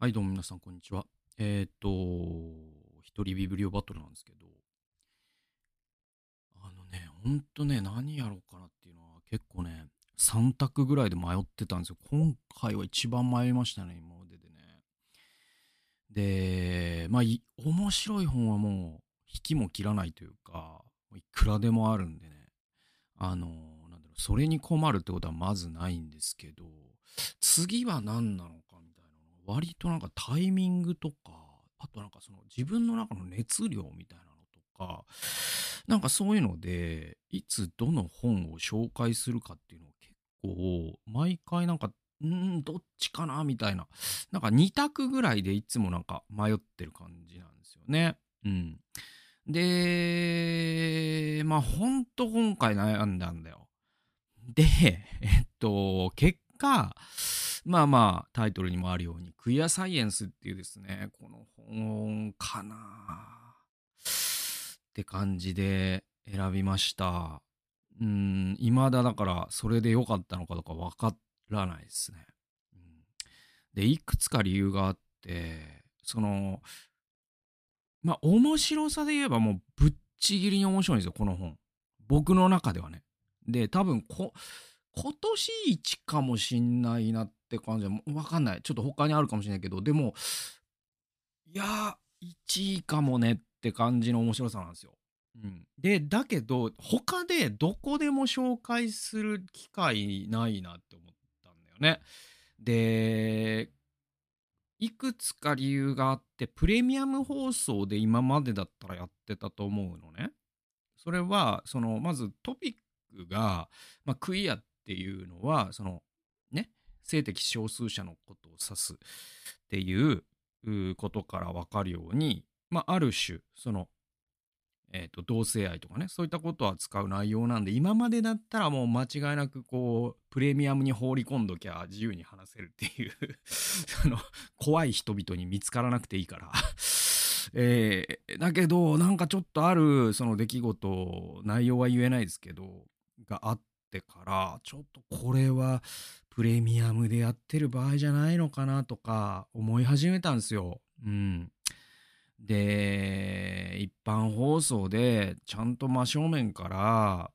はい、どうも皆さん、こんにちは。えっ、と、一人ビブリオバトルなんですけど、あのね、ほんとね、何やろうかなっていうのは結構ね、3択ぐらいで迷ってたんですよ。今回は一番迷いましたね、今まででね。で、まあ、面白い本はもう、引きも切らないというか、いくらでもあるんでね、あの、なんだろう、それに困るってことはまずないんですけど、次は何なの割となんかタイミングとか、あとなんかその自分の中の熱量みたいなのとか、なんかそういうので、いつどの本を紹介するかっていうのを結構、毎回なんか、うーん、どっちかなみたいな。なんか2択ぐらいでいつもなんか迷ってる感じなんですよね。うん。で、まあほんと今回悩んだんだよ。で、えっと、結果、まあまあタイトルにもあるように、クイアサイエンスっていうですね、この本かなって感じで選びました。うん、未だだからそれで良かったのかとかわからないですね。うん、で、いくつか理由があって、その、まあ面白さで言えばもうぶっちぎりに面白いんですよ、この本。僕の中ではね。で、多分こ、今年一かもしんないなっって感じは、わかんない。ちょっと他にあるかもしれないけど、でも、いやー、1位かもねって感じの面白さなんですよ。うん、で、だけど、他でどこでも紹介する機会ないなって思ったんだよね。で、いくつか理由があって、プレミアム放送で今までだったらやってたと思うのね。それは、その、まずトピックが、まあ、クイアっていうのは、その、性的少数者のことを指すっていうことからわかるように、まあ、ある種、その、えーと同性愛とかねそういったことを扱う内容なんで今までだったらもう間違いなくこうプレミアムに放り込んどきゃ自由に話せるっていう その怖い人々に見つからなくていいから。えーだけどなんかちょっとあるその出来事内容は言えないですけどがあっってからちょっとこれはプレミアムでやってる場合じゃないのかなとか思い始めたんですよ。うんで、一般放送でちゃんと真正面から、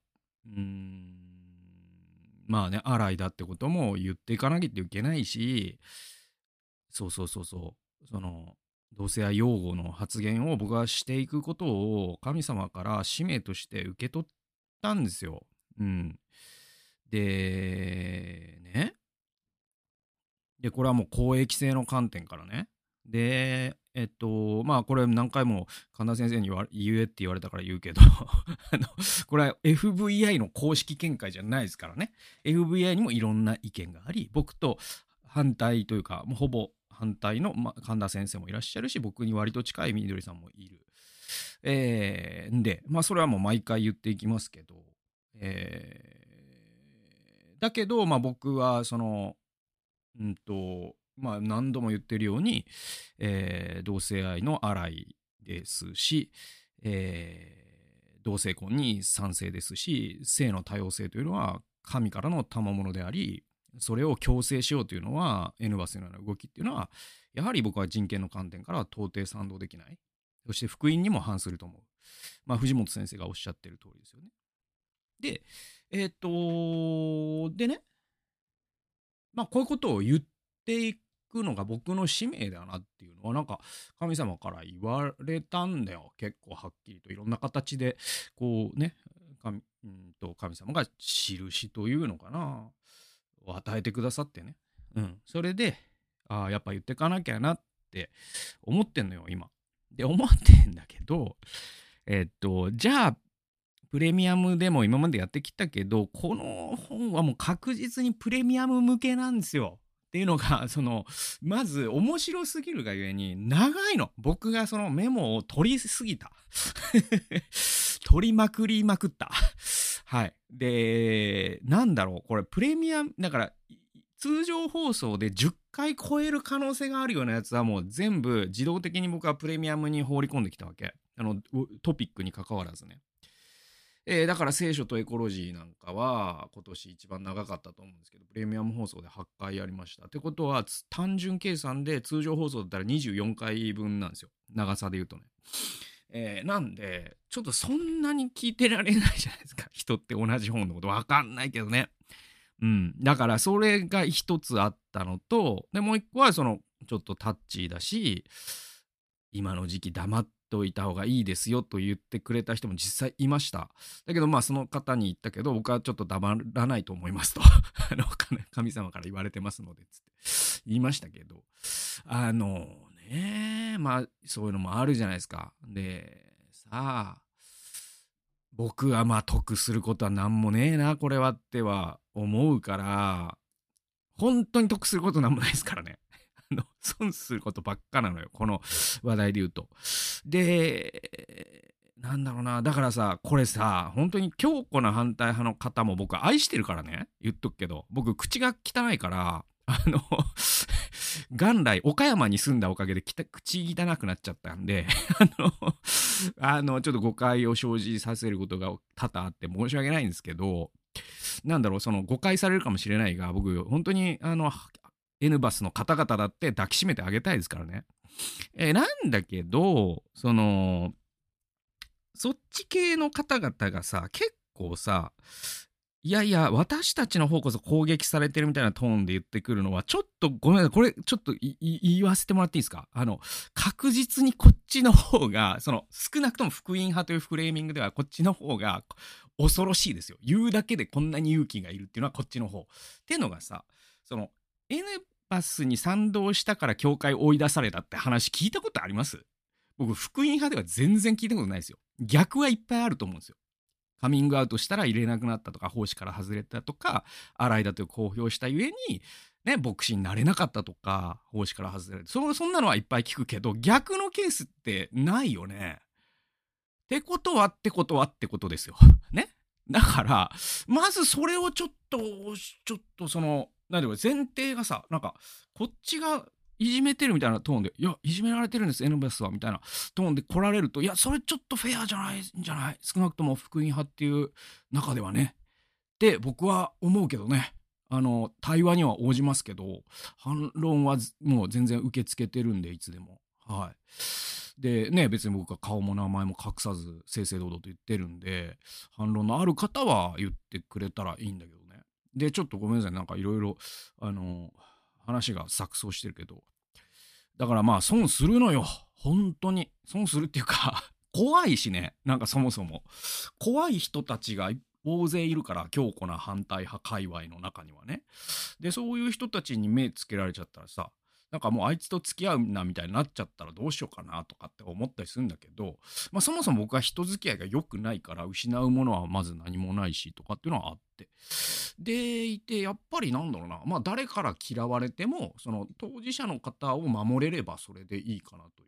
うん、まあね、荒いだってことも言っていかなきゃいけないし、そうそうそうそう、その、同性愛擁護の発言を僕はしていくことを神様から使命として受け取ったんですよ。うん。で、ね。で、これはもう公益性の観点からね。で、えっと、まあこれ何回も神田先生に言わ言えって言われたから言うけど あの、これは FVI の公式見解じゃないですからね。FVI にもいろんな意見があり、僕と反対というか、もうほぼ反対の、ま、神田先生もいらっしゃるし、僕に割と近いみどりさんもいる。えーんで、まあそれはもう毎回言っていきますけど、えーだけど、まあ僕はその、うんと、まあ何度も言ってるように、えー同性愛の荒いですし、えー同性婚に賛成ですし性の多様性というのは神からの賜物でありそれを強制しようというのは N バスのような動きっていうのはやはり僕は人権の観点からは到底賛同できない。そして福音にも反すると思う。まあ藤本先生がおっしゃってる通りですよね。でえーっとでね。まあこういうことを言っていくのが僕の使命だなっていうのはなんか神様から言われたんだよ。結構はっきりといろんな形でこうね神うんと神様が印というのかな。を与えてくださってね。うん。それでああやっぱ言ってかなきゃなって思ってんのよ今。で思ってんだけどえっとじゃあプレミアムでも今までやってきたけどこの本はもう確実にプレミアム向けなんですよ。っていうのがそのまず面白すぎるがゆえに長いの。僕がそのメモを取りすぎた。取りまくりまくった。はい。でなんだろう。これプレミアムだから通常放送で10回超える可能性があるようなやつはもう全部自動的に僕はプレミアムに放り込んできたわけ。あのトピックに関わらずね。えー、だから聖書とエコロジーなんかは今年一番長かったと思うんですけど、プレミアム放送で8回やりました。ってことは、単純計算で通常放送だったら24回分なんですよ。長さで言うとね。えー、なんで、ちょっとそんなに聞いてられないじゃないですか。人って同じ本のことわかんないけどね。うん。だからそれが一つあったのと、で、もう一個はその、ちょっとタッチーだし、今の時期黙ってといた方がいいですよと言ってくれた人も実際いました。だけどまあその方に言ったけど僕はちょっと黙らないと思いますと あの神様から言われてますのでつって言いましたけどあのねまあそういうのもあるじゃないですか。でさあ僕はまあ得することは何もねえなこれはっては思うから本当に得することなんもないですからね。の、損することばっかなのよ。この話題で言うと。で、なんだろうな。だからさ、これさ、本当に強固な反対派の方も僕愛してるからね。言っとくけど。僕、口が汚いから、あの元来、岡山に住んだおかげで口汚くなっちゃったんであの、あの、ちょっと誤解を生じさせることが多々あって申し訳ないんですけど、なんだろう、その誤解されるかもしれないが、僕、本当に、あの、N バスの方々だって抱きしめてあげたいですからね。えー、なんだけど、その、そっち系の方々がさ、結構さ、いやいや、私たちの方こそ攻撃されてるみたいなトーンで言ってくるのは、ちょっとごめんなさい。これ、ちょっと言わせてもらっていいですか？あの、確実にこっちの方が、その、少なくとも福音派というフレーミングでは、こっちの方が恐ろしいですよ。言うだけでこんなに勇気がいるっていうのはこっちの方。っていうのがさ、その、N パスに賛同したから教会追い出されたって話聞いたことあります？僕、福音派では全然聞いたことないですよ。逆はいっぱいあると思うんですよ。カミングアウトしたら入れなくなったとか、奉仕から外れたとか、洗いだという公表したゆえに、ね、牧師になれなかったとか、奉仕から外れる。そそんなのはいっぱい聞くけど、逆のケースってないよね。ってことはってことはってことですよ。ね？だから、まずそれをちょっと、ちょっとその、なんでこれ前提がさ、なんか、こっちがいじめてるみたいなトーンで、いや、いじめられてるんです、エノベスは、みたいなトーンで来られると、いや、それちょっとフェアじゃないんじゃない少なくとも福音派っていう中ではね。って僕は思うけどね。あの、対話には応じますけど、反論はもう全然受け付けてるんで、いつでも。はい。で、ね、別に僕は顔も名前も隠さず、正々堂々と言ってるんで、反論のある方は言ってくれたらいいんだけど、で、ちょっとごめんなさい。なんかいろいろ、あの、話が錯綜してるけど。だからまあ、損するのよ。本当に。損するっていうか 怖いしね。なんかそもそも。怖い人たちが大勢いるから、強固な反対派界隈の中にはね。で、そういう人たちに目つけられちゃったらさ、なんかもうあいつと付き合うなみたいになっちゃったらどうしようかなとかって思ったりするんだけど、まあ、そもそも僕は人付き合いが良くないから失うものはまず何もないしとかっていうのはあって。でいてやっぱりなんだろうなまあ誰から嫌われてもその当事者の方を守れればそれでいいかなと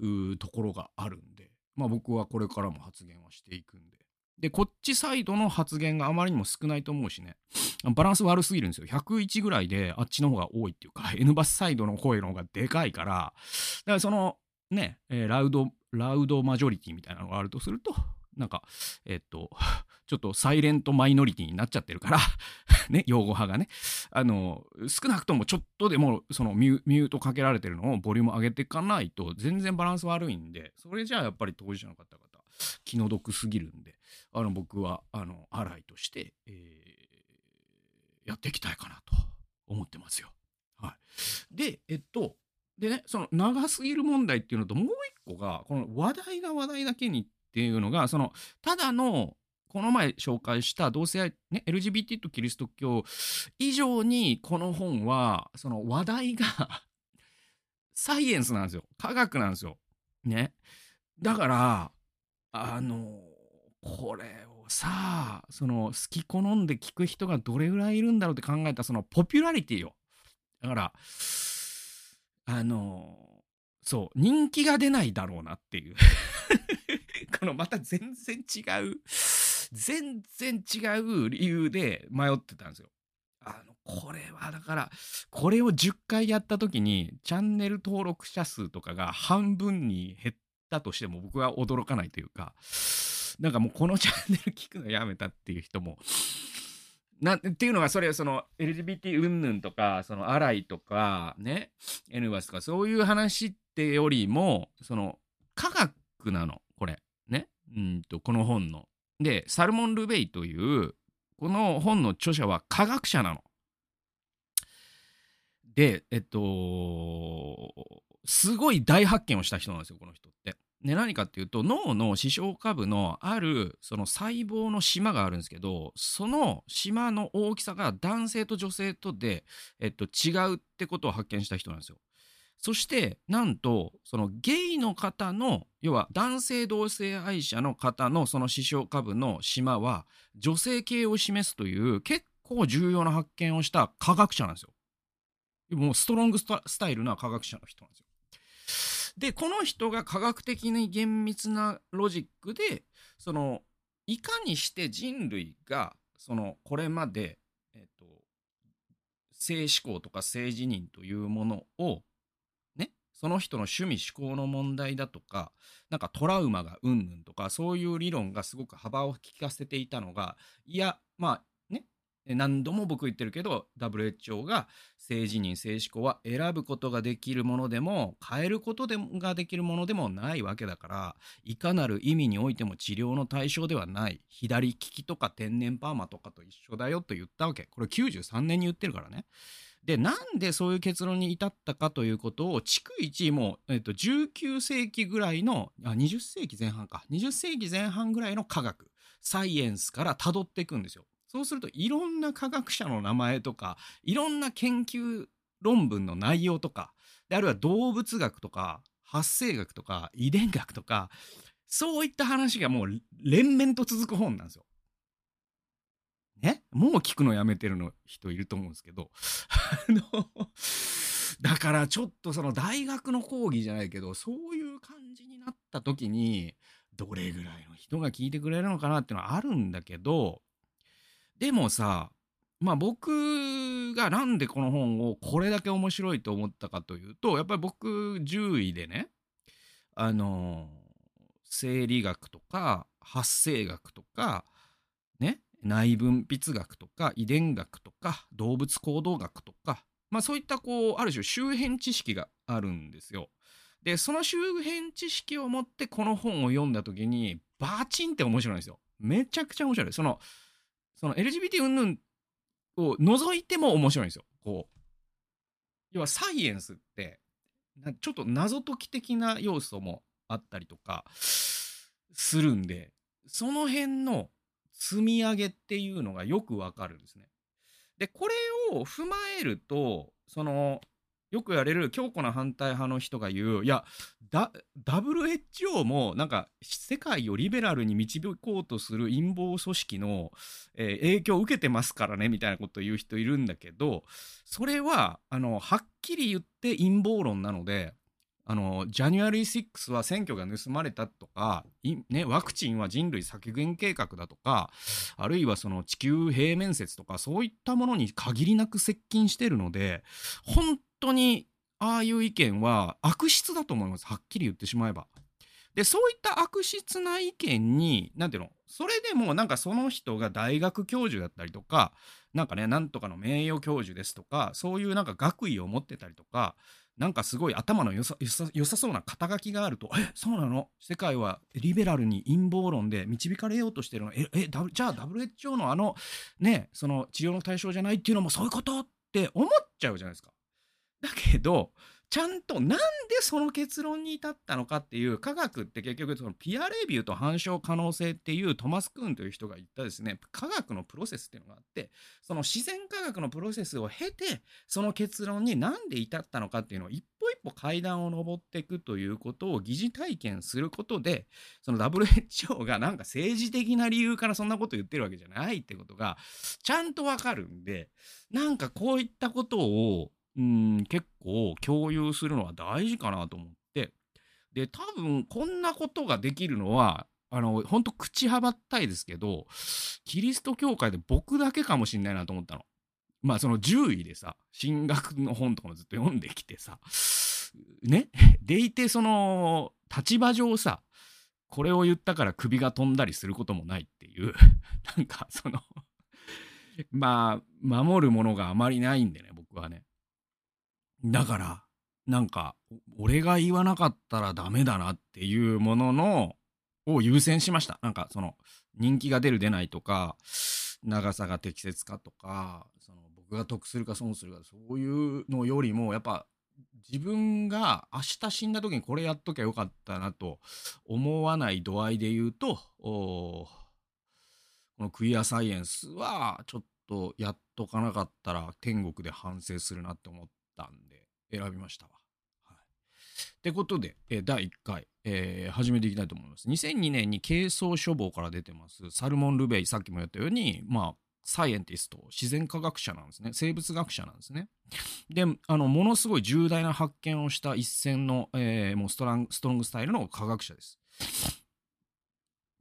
いうところがあるんで、まあ、僕はこれからも発言はしていくんで、こっちサイドの発言があまりにも少ないと思うしね。バランス悪すぎるんですよ。101ぐらいであっちの方が多いっていうか、N バスサイドの声の方がでかいから、だからそのね、えー、ラウド、ラウドマジョリティみたいなのがあるとすると、なんか、えっと、ちょっとサイレントマイノリティになっちゃってるから ね、用語派がね、あの、少なくともちょっとでも、そのミュミュートかけられてるのをボリューム上げていかないと、全然バランス悪いんで、それじゃあやっぱり当事者の方々、気の毒すぎるんで、あの僕はあの洗いとして、えー、やっていきたいかなと思ってますよ。はい、でえっとでねその長すぎる問題っていうのともう一個がこの話題が話題だけにっていうのがそのただのこの前紹介した同性愛、ね、LGBT とキリスト教以上にこの本はその話題が サイエンスなんですよ科学なんですよ。ね。だからあのこれをさあその好き好んで聞く人がどれぐらいいるんだろうって考えたそのポピュラリティよだからあのそう人気が出ないだろうなっていう このまた全然違う全然違う理由で迷ってたんですよ。あのこれはだからこれを10回やった時にチャンネル登録者数とかが半分に減ったとしても僕は驚かないというかなんかもうこのチャンネル聞くのやめたっていう人もなっていうのがそれその LGBT 云々とかそのアライとかね N バスとかそういう話ってよりもその科学なのこれねうんとこの本の。でサルモン・ルベイというこの本の著者は科学者なの。でえっとすごい大発見をした人なんですよこの人って。で何かっていうと脳の視床下部のあるその細胞の島があるんですけどその島の大きさが男性と女性とで、えっと、違うってことを発見した人なんですよ。そしてなんとそのゲイの方の要は男性同性愛者の方のその視床下部の島は女性系を示すという結構重要な発見をした科学者なんですよ。もうストロングスタイルな科学者の人なんですよ。でこの人が科学的に厳密なロジックでそのいかにして人類がそのこれまで、えっと、性思考とか性自認というものをねその人の趣味思考の問題だとかなんかトラウマがうんぬんとかそういう理論がすごく幅を利かせていたのがいやまあ何度も僕言ってるけど WHO が性自認性思考は選ぶことができるものでも変えることができるものでもないわけだからいかなる意味においても治療の対象ではない。左利きとか天然パーマとかと一緒だよと言ったわけ。これ93年に言ってるからね。でなんでそういう結論に至ったかということを逐一もう、えっと、19世紀ぐらいのあ20世紀前半か。20世紀前半ぐらいの科学サイエンスから辿っていくんですよ。そうするといろんな科学者の名前とかいろんな研究論文の内容とかであるいは動物学とか発生学とか遺伝学とかそういった話がもう連綿と続く本なんですよ。ね？もう聞くのやめてるの人いると思うんですけど あのだからちょっとその大学の講義じゃないけどそういう感じになった時にどれぐらいの人が聞いてくれるのかなっていうのはあるんだけどでもさまあ僕がなんでこの本をこれだけ面白いと思ったかというとやっぱり僕10位でねあの生理学とか発生学とかね内分泌学とか遺伝学とか動物行動学とかまあそういったこうある種周辺知識があるんですよ。でその周辺知識を持ってこの本を読んだ時にバチンって面白いんですよ。めちゃくちゃ面白い。そのその LGBT 云々を除いても面白いんですよ。こう要はサイエンスってちょっと謎解き的な要素もあったりとかするんでその辺の積み上げっていうのがよくわかるんですね。でこれを踏まえるとそのよく言われる強固な反対派の人が言ういや WHO もなんか世界をリベラルに導こうとする陰謀組織の、えー、影響を受けてますからねみたいなことを言う人いるんだけどそれはあのはっきり言って陰謀論なのであのジャニュアリー6は選挙が盗まれたとか、ね、ワクチンは人類削減計画だとかあるいはその地球平面説とかそういったものに限りなく接近してるので本当にああいう意見は悪質だと思いますはっきり言ってしまえば。でそういった悪質な意見に何ていうの？それでもなんかその人が大学教授だったりとかなんかねなんとかの名誉教授ですとかそういうなんか学位を持ってたりとかなんかすごい頭の良さ良さそうな肩書きがあると「えそうなの？世界はリベラルに陰謀論で導かれようとしてるの？ええじゃあ WHO のあのねその治療の対象じゃないっていうのもそういうこと?」って思っちゃうじゃないですか。だけどちゃんとなんでその結論に至ったのかっていう科学って結局そのピアレビューと反証可能性っていうトマス・クーンという人が言ったですね科学のプロセスっていうのがあってその自然科学のプロセスを経てその結論に何で至ったのかっていうのを一歩一歩階段を上っていくということを疑似体験することでその WHO がなんか政治的な理由からそんなこと言ってるわけじゃないってことがちゃんとわかるんでなんかこういったことをうん結構共有するのは大事かなと思って。で多分こんなことができるのはあの本当口はばったいですけどキリスト教会で僕だけかもしんないなと思ったの。まあその10位でさ進学の本とかもずっと読んできてさね？でいてその立場上さこれを言ったから首が飛んだりすることもないっていう。なんかそのまあ守るものがあまりないんでね僕はね。だからなんか俺が言わなかったらダメだなっていうもののを優先しました。なんかその人気が出る出ないとか長さが適切かとかその僕が得するか損するかそういうのよりもやっぱ自分が明日死んだ時にこれやっときゃよかったなと思わない度合いで言うとこのクイアサイエンスはちょっとやっとかなかったら天国で反省するなって思ったんで選びましたわ。はい、ってことで、え第1回、えー、始めていきたいと思います。2002年に軽装処方から出てますサルモン・ルベイさっきも言ったようにまあサイエンティスト自然科学者なんですね生物学者なんですねであのものすごい重大な発見をした一線の、えー、もうストランストロングスタイルの科学者です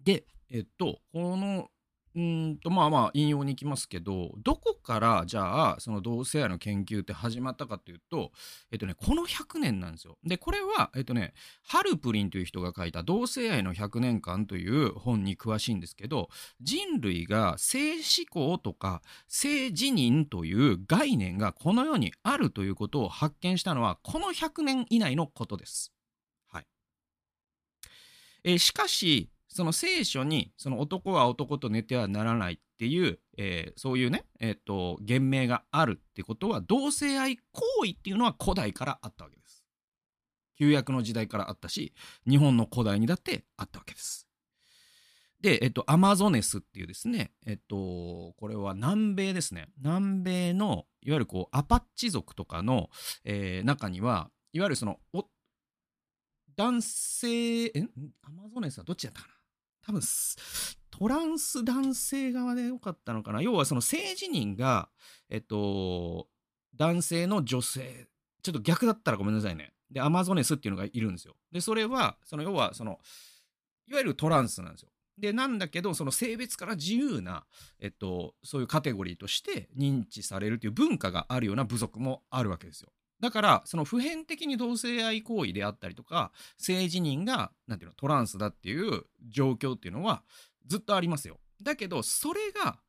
でえっとこのうんとまあまあ引用に行きますけどどこからじゃあその同性愛の研究って始まったかっていうとえっとねこの100年なんですよ。でこれはえっとねハルプリンという人が書いた「同性愛の100年間」という本に詳しいんですけど人類が性思考とか性自認という概念がこの世にあるということを発見したのはこの100年以内のことです。はいえー、しかしその聖書にその男は男と寝てはならないっていう、えー、そういうね、えーと、言命があるってことは同性愛行為っていうのは古代からあったわけです。旧約の時代からあったし日本の古代にだってあったわけです。で、えっと、アマゾネスっていうですね、えっと、これは南米ですね。南米の、いわゆるこう、アパッチ族とかの、えー、中には、いわゆるその、男性、えアマゾネスはどっちだったかな？多分トランス男性側でよかったのかな。要はその性自認がえっと男性の女性ちょっと逆だったらごめんなさいね。でアマゾネスっていうのがいるんですよ。でそれはその要はそのいわゆるトランスなんですよ。でなんだけどその性別から自由な、えっと、そういうカテゴリーとして認知されるという文化があるような部族もあるわけですよ。だからその普遍的に同性愛行為であったりとか性自認がなんていうのトランスだっていう状況っていうのはずっとありますよ。だけどそれが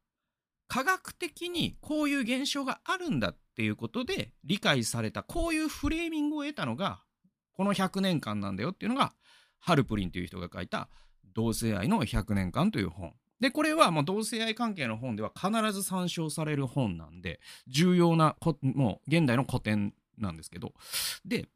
科学的にこういう現象があるんだっていうことで理解されたこういうフレーミングを得たのがこの100年間なんだよっていうのがハルプリンという人が書いた「同性愛の100年間」という本。でこれはもう同性愛関係の本では必ず参照される本なんで重要なもう現代の古典なんですけどで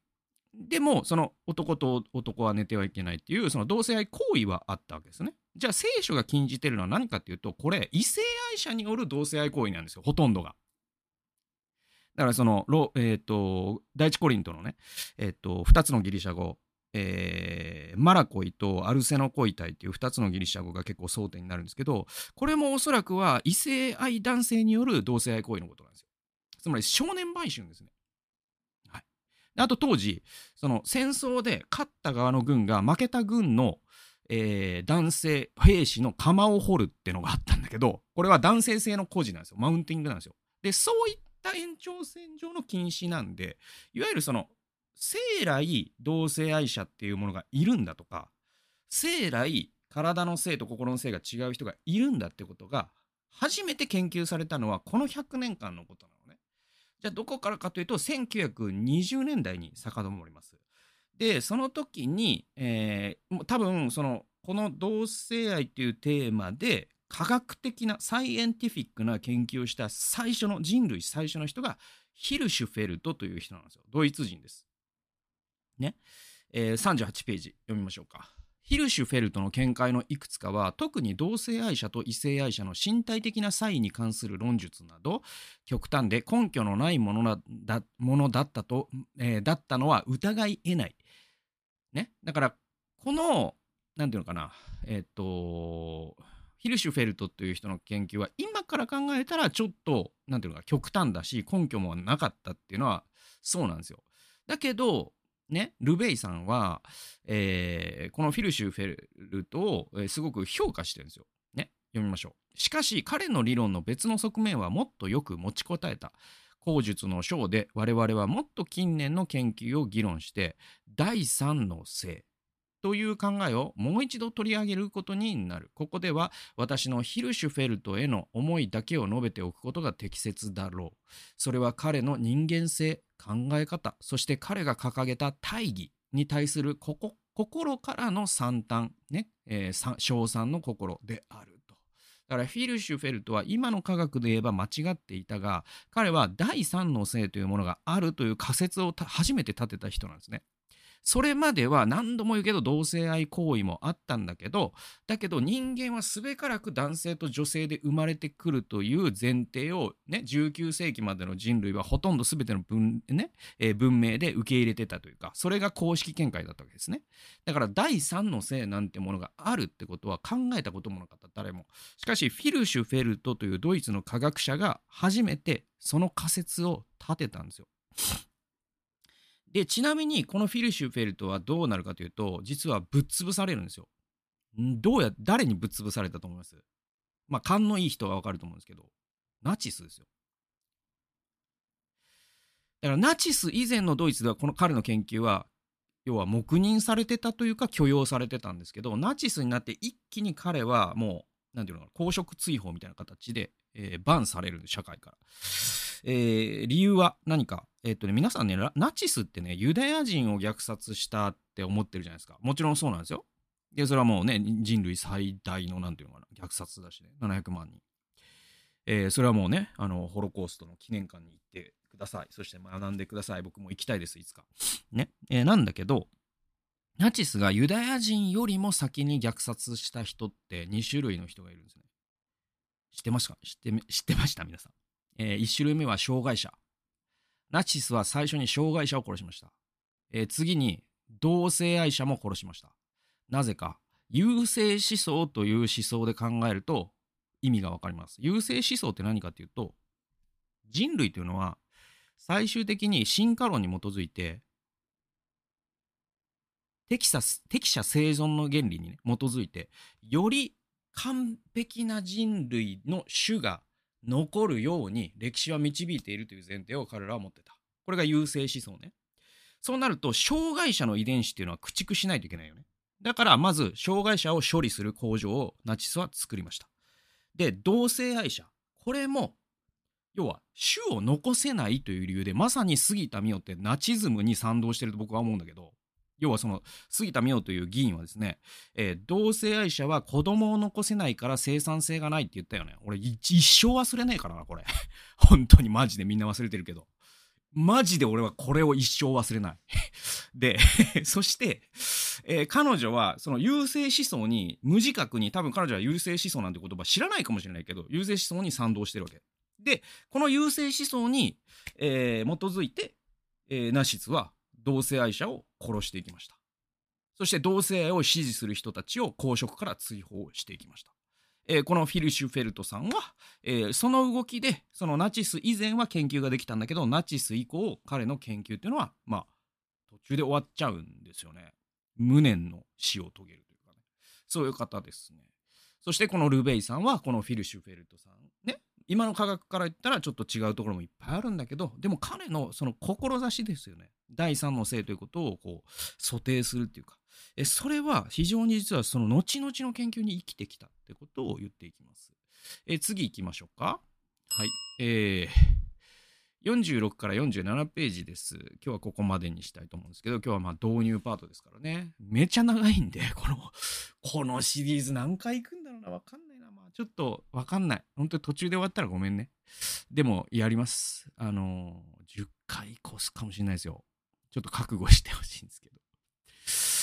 でもその男と男は寝てはいけないっていうその同性愛行為はあったわけですね。じゃあ聖書が禁じてるのは何かっていうとこれ異性愛者による同性愛行為なんですよほとんどが。だからそのロ、えーと、第一コリントのね、えーと、2つのギリシャ語、えー、マラコイとアルセノコイタイっていう2つのギリシャ語が結構争点になるんですけどこれもおそらくは異性愛男性による同性愛行為のことなんですよ。つまり少年売春ですね。あと当時その戦争で勝った側の軍が負けた軍の、えー、男性兵士の釜を掘るってのがあったんだけどこれは男性性の孤児なんですよマウンティングなんですよ。でそういった延長線上の禁止なんでいわゆるその生来同性愛者っていうものがいるんだとか生来体の性と心の性が違う人がいるんだってことが初めて研究されたのはこの100年間のことなのね。じゃあどこからかというと1920年代に遡ります。でその時に、えー、多分そのこの同性愛っていうテーマで科学的なサイエンティフィックな研究をした最初の人類最初の人がヒルシュフェルトという人なんですよドイツ人です。ね、えー、38ページ読みましょうか。ヒルシュフェルトの見解のいくつかは特に同性愛者と異性愛者の身体的な差異に関する論述など極端で根拠のないものだものだったと、えー、だったのは疑い得ない。ね、だからこの何て言うのかなえっ、ー、とヒルシュフェルトという人の研究は今から考えたらちょっと何て言うのか極端だし根拠もなかったっていうのはそうなんですよ。だけどね、ルベイさんは、えー、このフィルシュフェルトを、すごく評価してるんですよ。ね、読みましょう。しかし彼の理論の別の側面はもっとよく持ちこたえた。口述の章で我々はもっと近年の研究を議論して第三の性という考えをもう一度取り上げることになる。ここでは私のヒルシュフェルトへの思いだけを述べておくことが適切だろう。それは彼の人間性、考え方、そして彼が掲げた大義に対するここ心からの惨憺、ね、えー、称賛の心であると。だからフィルシュフェルトは今の科学で言えば間違っていたが彼は第三の性というものがあるという仮説を初めて立てた人なんですね。それまでは何度も言うけど同性愛行為もあったんだけどだけど人間はすべからく男性と女性で生まれてくるという前提をね19世紀までの人類はほとんど全ての文,、ねえー、文明で受け入れてたというかそれが公式見解だったわけですね。だから第三の性なんてものがあるってことは考えたこともなかった。誰も。しかしフィルシュフェルトというドイツの科学者が初めてその仮説を立てたんですよ。で、ちなみにこのフィルシュフェルトはどうなるかというと、実はぶっ潰されるんですよ。どうや、誰にぶっ潰されたと思います？まあ、勘のいい人はわかると思うんですけど、ナチスですよ。だからナチス以前のドイツではこの彼の研究は要は黙認されてたというか許容されてたんですけどナチスになって一気に彼はもう何て言うのかな公職追放みたいな形で、えー、バンされる社会から。えー、理由は何か、え、っとね、皆さんね、ナチスってね、ユダヤ人を虐殺したって思ってるじゃないですか。もちろんそうなんですよ。で、それはもうね、人類最大の、なんていうのかな、虐殺だしね、700万人。えー、それはもうね、あの、ホロコーストの記念館に行ってください。そして学んでください。僕も行きたいです、いつか。ね。えー、なんだけど、ナチスがユダヤ人よりも先に虐殺した人って2種類の人がいるんですね。知ってました知って知ってました？皆さん。えー、1種類目は障害者。ナチスは最初に障害者を殺しました。えー、次に同性愛者も殺しました。なぜか、優勢思想という思想で考えると意味がわかります。優勢思想って何かっていうと、人類というのは最終的に進化論に基づいて適者適者生存の原理に、ね、基づいてより完璧な人類の種が残るように歴史は導いているという前提を彼らは持ってた。これが優勢思想ね。そうなると、障害者の遺伝子っていうのは駆逐しないといけないよね。だから、まず、障害者を処理する工場をナチスは作りました。で、同性愛者。これも、要は、種を残せないという理由で、まさに杉田水脈ってナチズムに賛同してると僕は思うんだけど、要はその杉田水脈という議員はですね、えー、同性愛者は子供を残せないから生産性がないって言ったよね。俺一生忘れねえからな、これ。本当にマジでみんな忘れてるけど。マジで俺はこれを一生忘れない。で、そして、えー、彼女はその優勢思想に無自覚に多分彼女は優勢思想なんて言葉知らないかもしれないけど、優勢思想に賛同してるわけ。で、この優勢思想に、えー、基づいて、えー、ナシスは同性愛者を殺していきました。そして同性愛を支持する人たちを公職から追放していきました。えー、このフィル・シュフェルトさんは、えー、その動きでそのナチス以前は研究ができたんだけどナチス以降彼の研究っていうのはまあ途中で終わっちゃうんですよね。無念の死を遂げるというかねそういう方ですね。そしてこのルベイさんはこのフィル・シュフェルトさんね今の科学から言ったらちょっと違うところもいっぱいあるんだけどでも彼のその志ですよね第三の性ということをこう想定するっていうかえそれは非常に実はその後々の研究に生きてきたってことを言っていきますえ次行きましょうかはいえー46から47ページです。今日はここまでにしたいと思うんですけど、今日はまあ導入パートですからね。めちゃ長いんで、この、このシリーズ何回行くんだろうな、わかんない。ちょっとわかんない。本当に途中で終わったらごめんね。でも、やります。あの10回越すかもしれないですよ。ちょっと覚悟してほしいんですけど。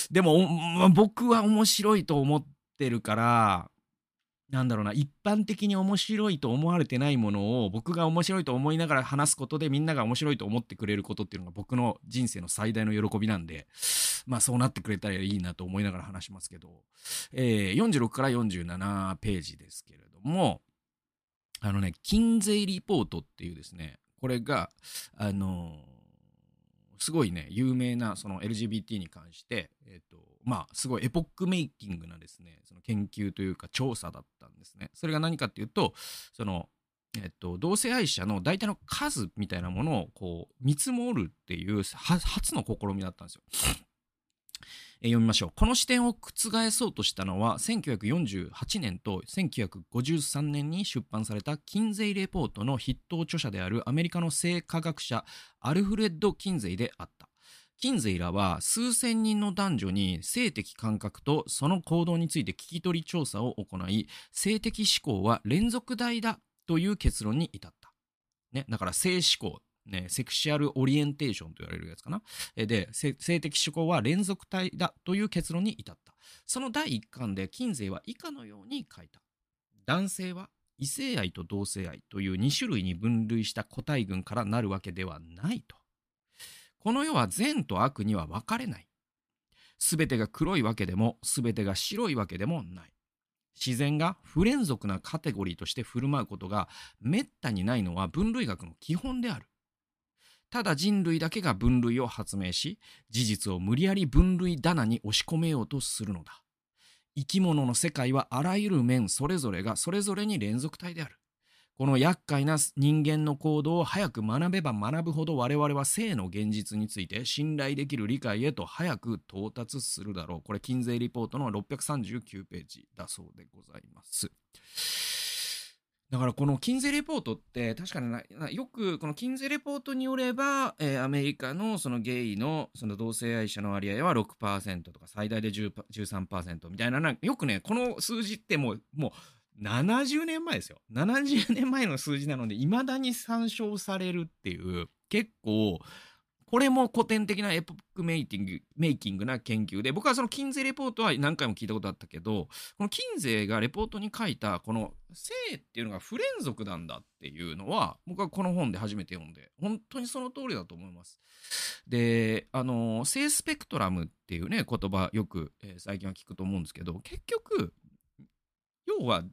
でも、ま、僕は面白いと思ってるから、なんだろうな、一般的に面白いと思われてないものを僕が面白いと思いながら話すことでみんなが面白いと思ってくれることっていうのが僕の人生の最大の喜びなんで、まあそうなってくれたらいいなと思いながら話しますけど、えー、46から47ページですけれども、あのね、金税リポートっていうですね、これが、あのー、すごいね、有名なその LGBT に関して、え、ー、と、まあ、すごいエポックメイキングなですね、その研究というか調査だったんですね。それが何かっていうと、その、えっと、同性愛者の大体の数みたいなものをこう見積もるっていう初の試みだったんですよ。読みましょう。この視点を覆そうとしたのは、1948年と1953年に出版されたキンゼイレポートの筆頭著者であるアメリカの性科学者アルフレッド・キンゼイであった。キンゼイらは数千人の男女に性的感覚とその行動について聞き取り調査を行い、性的思考は連続体だという結論に至った。ね、だから性思考、ね、セクシャルオリエンテーションと言われるやつかな。で、性的思考は連続体だという結論に至った。その第一巻で、キンゼイは以下のように書いた。男性は異性愛と同性愛という2種類に分類した個体群からなるわけではないと。この世は善と悪には分かれない。すべてが黒いわけでも、すべてが白いわけでもない。自然が不連続なカテゴリーとして振る舞うことがめったにないのは分類学の基本である。ただ人類だけが分類を発明し、事実を無理やり分類棚に押し込めようとするのだ。生き物の世界はあらゆる面それぞれがそれぞれに連続体である。この厄介な人間の行動を早く学べば学ぶほど我々は性の現実について信頼できる理解へと早く到達するだろう。これ、金税リポートの639ページだそうでございます。だからこの金税レポートって確かによくこの金税レポートによれば、えーアメリカのそのゲイのその同性愛者の割合は6%とか最大で13%みたいななよくねこの数字ってもうもう70年前ですよ。70年前の数字なので未だに参照されるっていう結構これも古典的なエポックメイティングメイキングな研究で僕はその金税レポートは何回も聞いたことあったけどこの金税がレポートに書いたこの性っていうのが不連続なんだっていうのは僕はこの本で初めて読んで本当にその通りだと思います。であの性スペクトラムっていうね言葉よく、えー最近は聞くと思うんですけど結局要は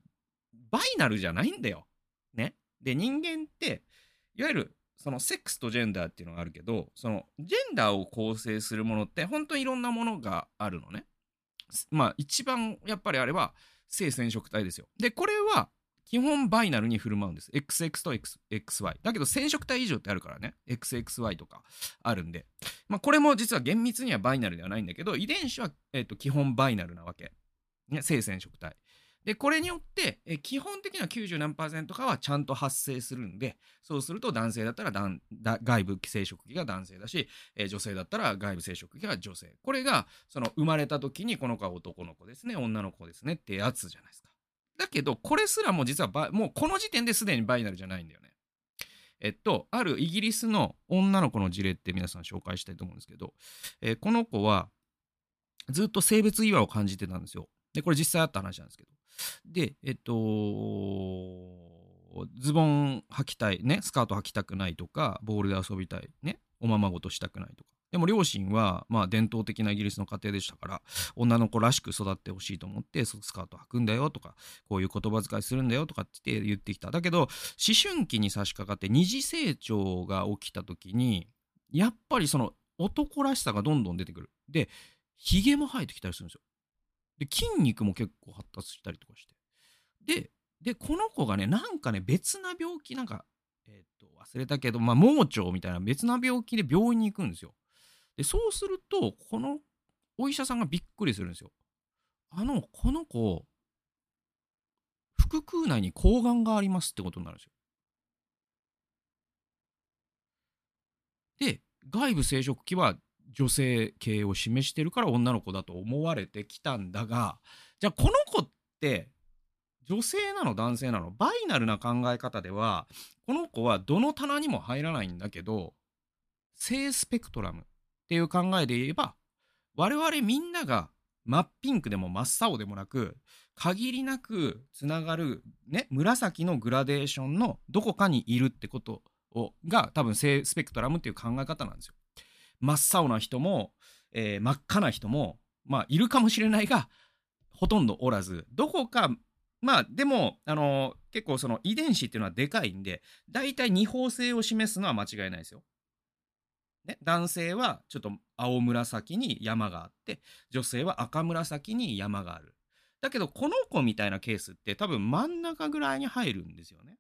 バイナルじゃないんだよ。ね。で人間っていわゆるそのセックスとジェンダーっていうのがあるけどそのジェンダーを構成するものって本当にいろんなものがあるのね。まあ一番やっぱりあれは性染色体ですよ。でこれは基本バイナルに振る舞うんです。XX と XY。だけど染色体以上ってあるからね。XXY とかあるんで。まあこれも実は厳密にはバイナルではないんだけど遺伝子は、えー、と基本バイナルなわけ。ね、性染色体。で、これによって、え基本的には90何パーセントかはちゃんと発生するんで、そうすると男性だったら男だ外部生殖器が男性だし、え女性だったら外部生殖器が女性。これが、その生まれた時にこの子は男の子ですね、女の子ですねってやつじゃないですか。だけど、これすらも実はバもうこの時点ですでにバイナルじゃないんだよね。えっと、あるイギリスの女の子の事例って皆さん紹介したいと思うんですけど、えこの子はずっと性別違和を感じてたんですよ。で、これ実際あった話なんですけど。で、えっと、ズボン履きたい、ね、スカート履きたくないとか、ボールで遊びたい、ね、おままごとしたくないとか。でも両親は、まあ伝統的なイギリスの家庭でしたから、女の子らしく育ってほしいと思って、スカート履くんだよとか、こういう言葉遣いするんだよとかって言ってきた。だけど、思春期に差し掛かって二次成長が起きた時に、やっぱりその男らしさがどんどん出てくる。で、髭も生えてきたりするんですよ。で、筋肉も結構発達したりとかして。で、で、この子がね、なんかね、別な病気、なんか、えっ、と、忘れたけど、まあ、盲腸みたいな別な病気で病院に行くんですよ。で、そうすると、このお医者さんがびっくりするんですよ。あの、この子、腹腔内に睾丸がありますってことになるんですよ。で、外部生殖器は女性系を示してるから女の子だと思われてきたんだが、じゃあこの子って女性なの男性なの？バイナルな考え方では、この子はどの棚にも入らないんだけど、性スペクトラムっていう考えで言えば、我々みんなが真っピンクでも真っ青でもなく、限りなくつながる、ね、紫のグラデーションのどこかにいるってことをが多分性スペクトラムっていう考え方なんですよ。真っ青な人も、えー真っ赤な人も、まあ、いるかもしれないが、ほとんどおらず、どこか、まあ、でも、あの結構その遺伝子っていうのはでかいんで、大体二方性を示すのは間違いないですよ。ね、男性はちょっと青紫に山があって、女性は赤紫に山がある。だけど、この子みたいなケースって多分真ん中ぐらいに入るんですよね。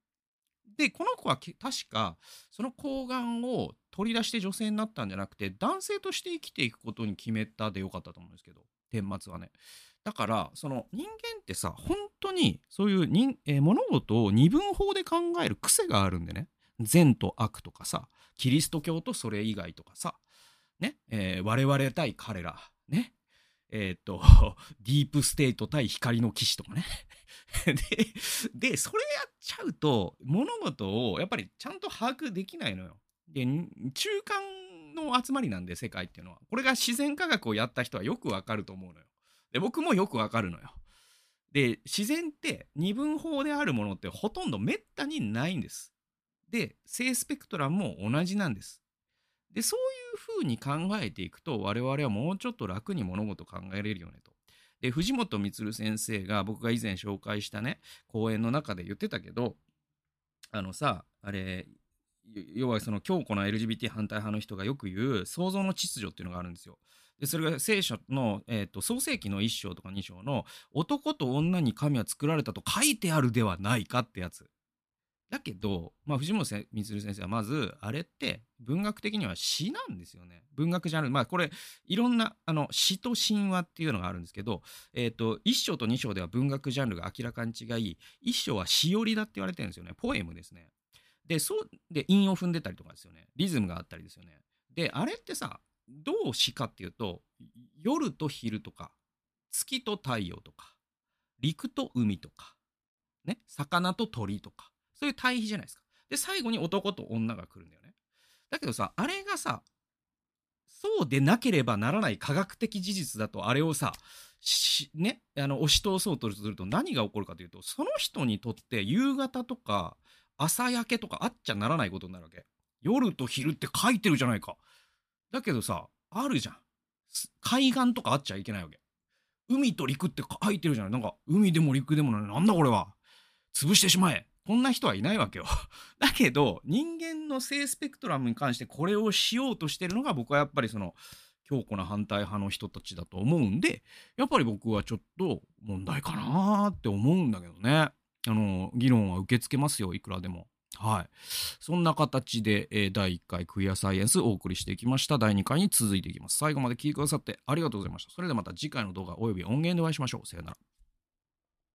でこの子は確かその睾丸を取り出して女性になったんじゃなくて男性として生きていくことに決めたでよかったと思うんですけど顛末はね。だからその人間ってさ本当にそういう人、えー、物事を二分法で考える癖があるんでね。善と悪とかさキリスト教とそれ以外とかさね、えー、我々対彼らね。えっ、ー、とディープステート対光の騎士とかね ででそれやっちゃうと物事をやっぱりちゃんと把握できないのよで中間の集まりなんで世界っていうのはこれが自然科学をやった人はよくわかると思うのよで僕もよくわかるのよ。で自然って二分法であるものってほとんどめったにないんです。で性スペクトラムも同じなんです。でそういうふうに考えていくと我々はもうちょっと楽に物事考えれるよねと。で藤本充先生が僕が以前紹介したね講演の中で言ってたけどあのさあれ要はその強固な LGBT 反対派の人がよく言う創造の秩序っていうのがあるんですよ。でそれが聖書の、えーと、創世記の1章とか2章の「男と女に神は作られたと書いてあるではないか」ってやつ。だけど、まあ、藤本充先生はまずあれって文学的には詩なんですよね。文学ジャンルまあこれいろんなあの詩と神話っていうのがあるんですけど、えーと、1章と2章では文学ジャンルが明らかに違い1章は詩寄りだって言われてるんですよね。ポエムですね。でそうで韻を踏んでたりとかですよね。リズムがあったりですよね。であれってさどう詩かっていうと夜と昼とか月と太陽とか陸と海とかね魚と鳥とかそういう対比じゃないですか。で最後に男と女が来るんだよね。だけどさあれがさそうでなければならない科学的事実だとあれをさね、あの押し通そうとすると何が起こるかというとその人にとって夕方とか朝焼けとかあっちゃならないことになるわけ。夜と昼って書いてるじゃないか。だけどさ、あるじゃん。海岸とかあっちゃいけないわけ。海と陸って書いてるじゃない。なんか、海でも陸でもない。なんだこれは。潰してしまえ。こんな人はいないわけよ。だけど、人間の性スペクトラムに関してこれをしようとしてるのが僕はやっぱりその、強固な反対派の人たちだと思うんで、やっぱり僕はちょっと問題かなって思うんだけどね。あの、議論は受け付けますよ、いくらでも。はい。そんな形で、えー、第1回クイアサイエンスお送りしていきました。第2回に続いていきます。最後まで聞いてくださってありがとうございました。それではまた次回の動画及び音源でお会いしましょう。さよなら。